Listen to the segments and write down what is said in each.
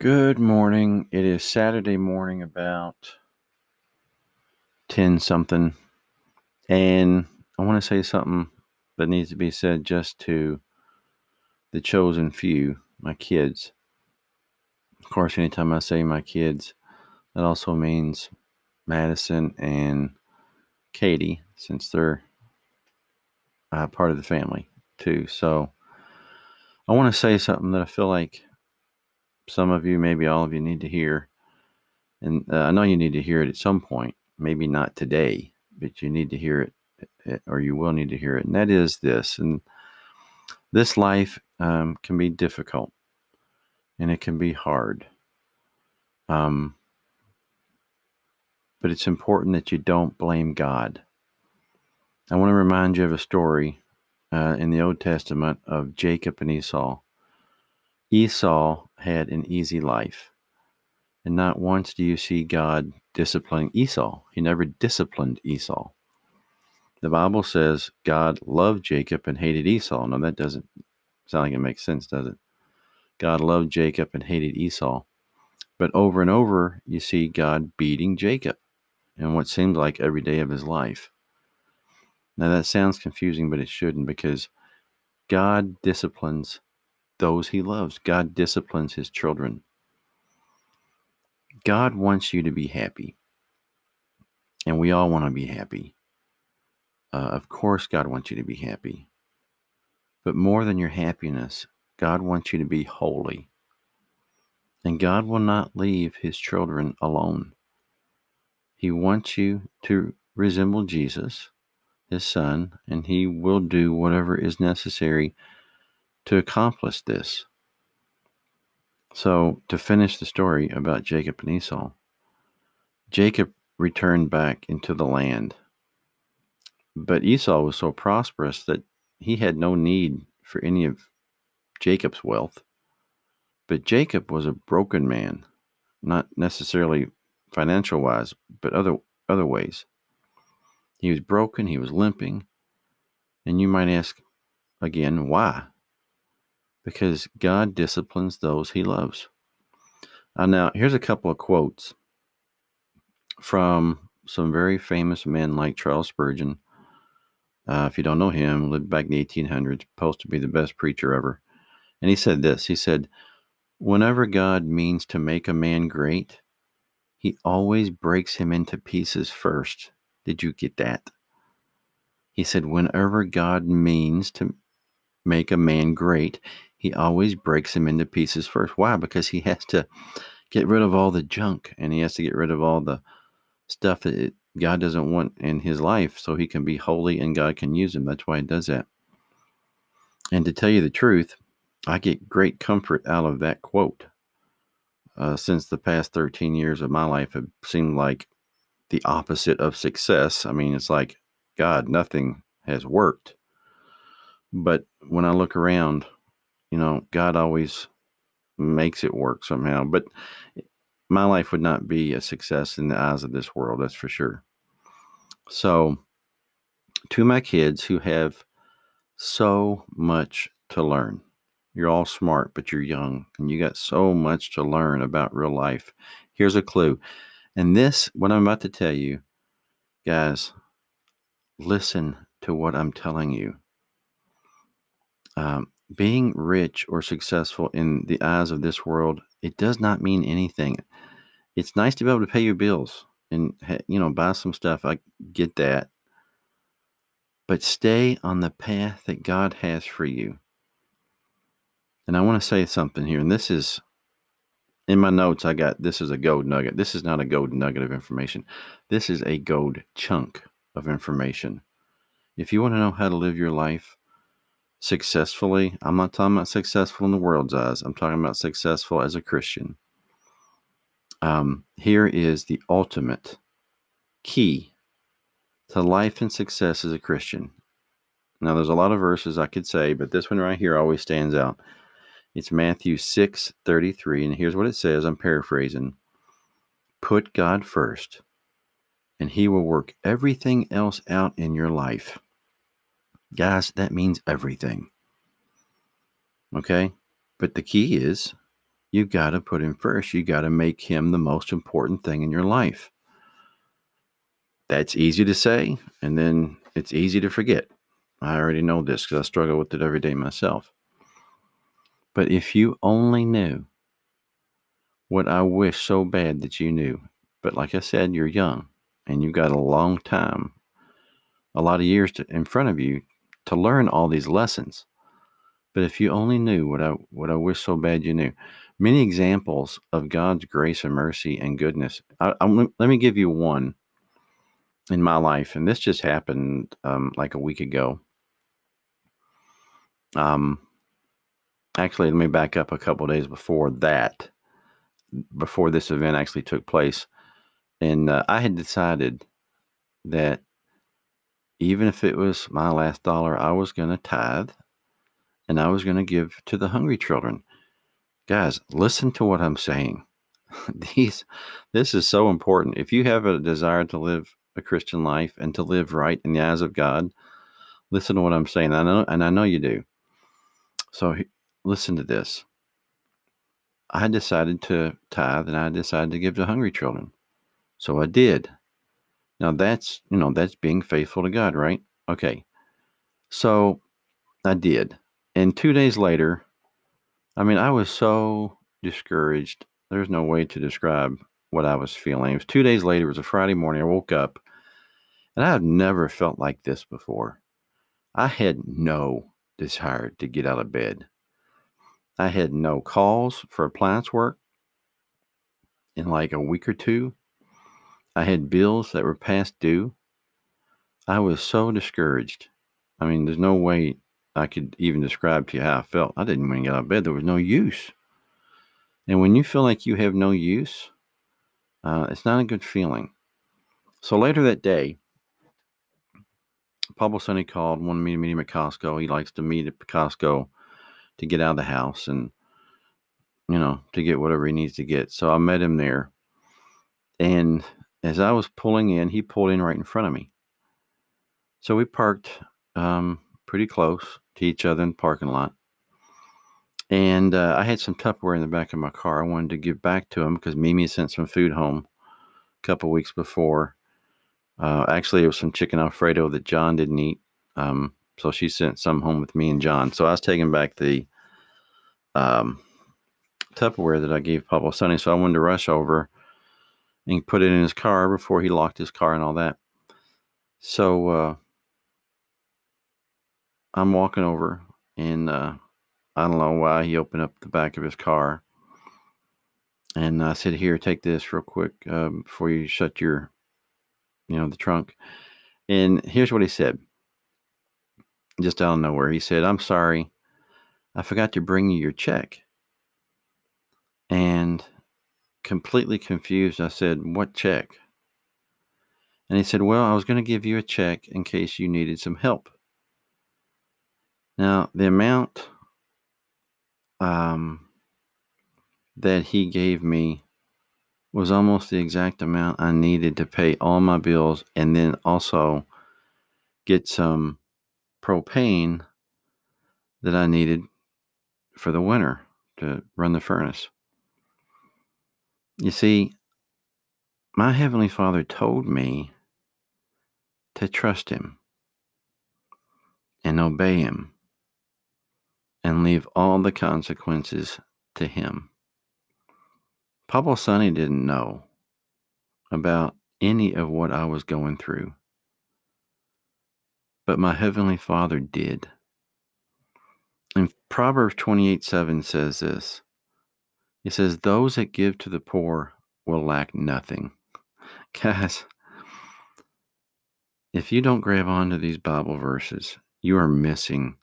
Good morning. It is Saturday morning about 10 something. And I want to say something that needs to be said just to the chosen few, my kids. Of course, anytime I say my kids, that also means Madison and Katie, since they're uh, part of the family too. So I want to say something that I feel like some of you, maybe all of you, need to hear. And uh, I know you need to hear it at some point, maybe not today, but you need to hear it, eh, or you will need to hear it. And that is this. And this life um, can be difficult and it can be hard. Um, but it's important that you don't blame God. I want to remind you of a story uh, in the Old Testament of Jacob and Esau. Esau had an easy life. And not once do you see God disciplining Esau. He never disciplined Esau. The Bible says God loved Jacob and hated Esau. Now, that doesn't sound like it makes sense, does it? God loved Jacob and hated Esau. But over and over, you see God beating Jacob in what seems like every day of his life. Now, that sounds confusing, but it shouldn't because God disciplines those he loves. God disciplines his children. God wants you to be happy. And we all want to be happy. Uh, of course, God wants you to be happy. But more than your happiness, God wants you to be holy. And God will not leave his children alone. He wants you to resemble Jesus, his son, and he will do whatever is necessary to accomplish this. So, to finish the story about Jacob and Esau, Jacob returned back into the land. But Esau was so prosperous that he had no need for any of Jacob's wealth. But Jacob was a broken man, not necessarily financial wise, but other other ways. He was broken, he was limping. And you might ask again, why? Because God disciplines those he loves. Uh, now, here's a couple of quotes from some very famous men like Charles Spurgeon. Uh, if you don't know him, lived back in the 1800s, supposed to be the best preacher ever. And he said this He said, Whenever God means to make a man great, he always breaks him into pieces first. Did you get that? He said, Whenever God means to make a man great, he always breaks him into pieces first. Why? Because he has to get rid of all the junk and he has to get rid of all the stuff that it, God doesn't want in his life so he can be holy and God can use him. That's why he does that. And to tell you the truth, I get great comfort out of that quote. Uh, since the past 13 years of my life have seemed like the opposite of success. I mean, it's like, God, nothing has worked. But when I look around, you know, God always makes it work somehow. But my life would not be a success in the eyes of this world, that's for sure. So, to my kids who have so much to learn, you're all smart, but you're young and you got so much to learn about real life. Here's a clue. And this, what I'm about to tell you, guys, listen to what I'm telling you. Um, being rich or successful in the eyes of this world, it does not mean anything. It's nice to be able to pay your bills and you know buy some stuff. I get that. But stay on the path that God has for you. And I want to say something here, and this is in my notes. I got this is a gold nugget. This is not a gold nugget of information. This is a gold chunk of information. If you want to know how to live your life successfully. I'm not talking about successful in the world's eyes. I'm talking about successful as a Christian. Um, here is the ultimate key to life and success as a Christian. Now, there's a lot of verses I could say, but this one right here always stands out. It's Matthew 6 33, and here's what it says. I'm paraphrasing Put God first, and He will work everything else out in your life. Guys, that means everything. Okay? But the key is you got to put him first. You got to make him the most important thing in your life. That's easy to say, and then it's easy to forget. I already know this because I struggle with it every day myself. But if you only knew what I wish so bad that you knew, but like I said, you're young and you've got a long time, a lot of years to, in front of you to learn all these lessons. But if you only knew what I what I wish so bad you knew, many examples of God's grace and mercy and goodness. I, I, let me give you one in my life, and this just happened um, like a week ago. Um, actually, let me back up a couple days before that, before this event actually took place, and uh, I had decided that even if it was my last dollar, I was going to tithe, and I was going to give to the hungry children. Guys, listen to what I'm saying. These, this is so important. If you have a desire to live a Christian life and to live right in the eyes of God, listen to what I'm saying. I know, and I know you do. So listen to this. I decided to tithe and I decided to give to hungry children. So I did. Now that's, you know, that's being faithful to God, right? Okay. So I did. And two days later, I mean, I was so discouraged. There's no way to describe what I was feeling. It was two days later. It was a Friday morning. I woke up and I have never felt like this before. I had no desire to get out of bed. I had no calls for appliance work in like a week or two. I had bills that were past due. I was so discouraged. I mean, there's no way I could even describe to you how I felt. I didn't even get out of bed. There was no use. And when you feel like you have no use, uh, it's not a good feeling. So later that day, Pablo Sonny called, wanted me to meet him at Costco. He likes to meet at Costco to get out of the house and, you know, to get whatever he needs to get. So I met him there. And as I was pulling in, he pulled in right in front of me. So we parked um, pretty close to each other in the parking lot. And uh, I had some Tupperware in the back of my car. I wanted to give back to him because Mimi sent some food home a couple weeks before. Uh, actually, it was some chicken Alfredo that John didn't eat. Um, so she sent some home with me and John. So I was taking back the um, Tupperware that I gave Pablo Sonny. So I wanted to rush over and put it in his car before he locked his car and all that. So uh, I'm walking over, and uh, I don't know why he opened up the back of his car. And I said, Here, take this real quick um, before you shut your you know, the trunk. And here's what he said just out of nowhere. He said, I'm sorry, I forgot to bring you your check. And completely confused, I said, What check? And he said, Well, I was going to give you a check in case you needed some help. Now, the amount um, that he gave me was almost the exact amount I needed to pay all my bills and then also get some propane that I needed for the winter to run the furnace. You see, my Heavenly Father told me to trust Him and obey Him and leave all the consequences to Him. Pablo Sonny didn't know about any of what I was going through, but my Heavenly Father did. And Proverbs 28 7 says this It says, Those that give to the poor will lack nothing. Guys, if you don't grab onto these Bible verses, you are missing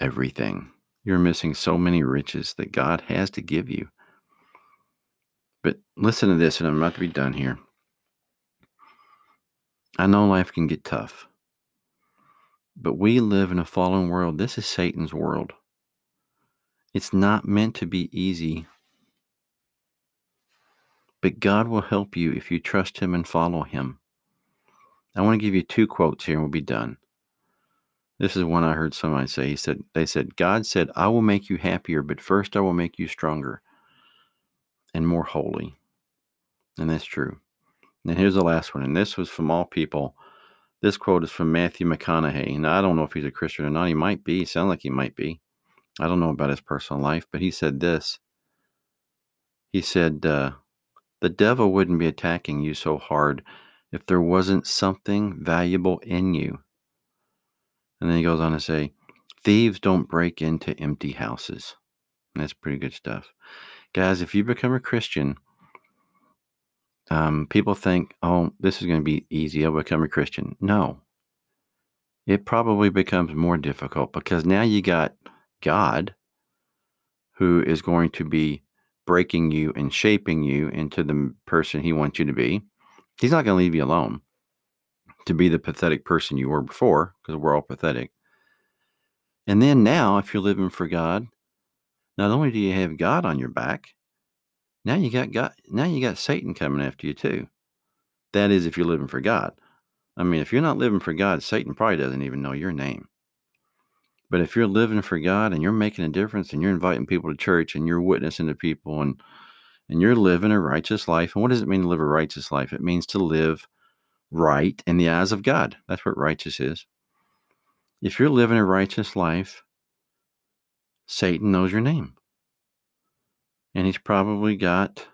everything. You're missing so many riches that God has to give you. But listen to this, and I'm about to be done here. I know life can get tough, but we live in a fallen world. This is Satan's world. It's not meant to be easy, but God will help you if you trust Him and follow Him. I want to give you two quotes here and we'll be done. This is one I heard somebody say. He said, They said, God said, I will make you happier, but first I will make you stronger and more holy. And that's true. And here's the last one. And this was from all people. This quote is from Matthew McConaughey. Now, I don't know if he's a Christian or not. He might be. He sounds like he might be. I don't know about his personal life, but he said this. He said, uh, The devil wouldn't be attacking you so hard if there wasn't something valuable in you. And then he goes on to say, Thieves don't break into empty houses. And that's pretty good stuff. Guys, if you become a Christian, um, people think, oh, this is going to be easy. I'll become a Christian. No. It probably becomes more difficult because now you got God who is going to be breaking you and shaping you into the person he wants you to be. He's not going to leave you alone to be the pathetic person you were before because we're all pathetic. And then now, if you're living for God, not only do you have God on your back, now you got God, now you got Satan coming after you too. That is, if you're living for God. I mean, if you're not living for God, Satan probably doesn't even know your name. But if you're living for God and you're making a difference and you're inviting people to church and you're witnessing to people and and you're living a righteous life, and what does it mean to live a righteous life? It means to live right in the eyes of God. That's what righteous is. If you're living a righteous life, Satan knows your name. And he's probably got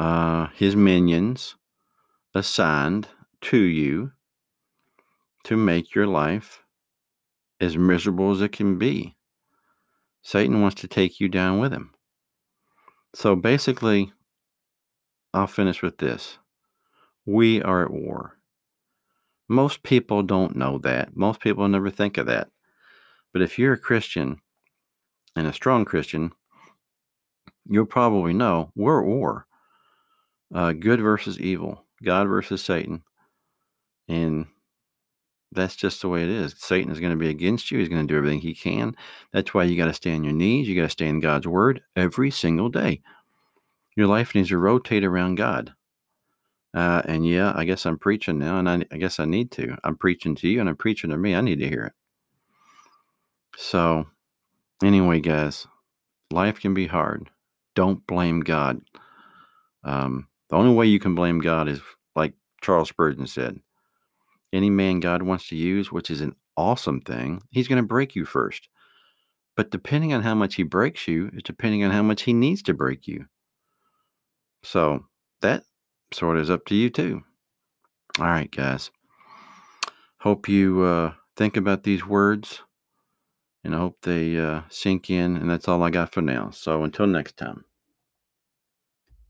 uh, his minions assigned to you to make your life as miserable as it can be. Satan wants to take you down with him. So basically, I'll finish with this. We are at war. Most people don't know that. Most people never think of that. But if you're a Christian and a strong Christian, you'll probably know we're at war. Uh, good versus evil, God versus Satan. And that's just the way it is. Satan is going to be against you. He's going to do everything he can. That's why you got to stay on your knees. You got to stay in God's word every single day. Your life needs to rotate around God. Uh, and yeah, I guess I'm preaching now, and I, I guess I need to. I'm preaching to you, and I'm preaching to me. I need to hear it. So, anyway, guys, life can be hard. Don't blame God. Um, the only way you can blame God is like Charles Spurgeon said any man God wants to use, which is an awesome thing, he's going to break you first. But depending on how much he breaks you, is depending on how much he needs to break you. So that sort of is up to you too. All right, guys. Hope you uh, think about these words and I hope they uh, sink in. And that's all I got for now. So until next time.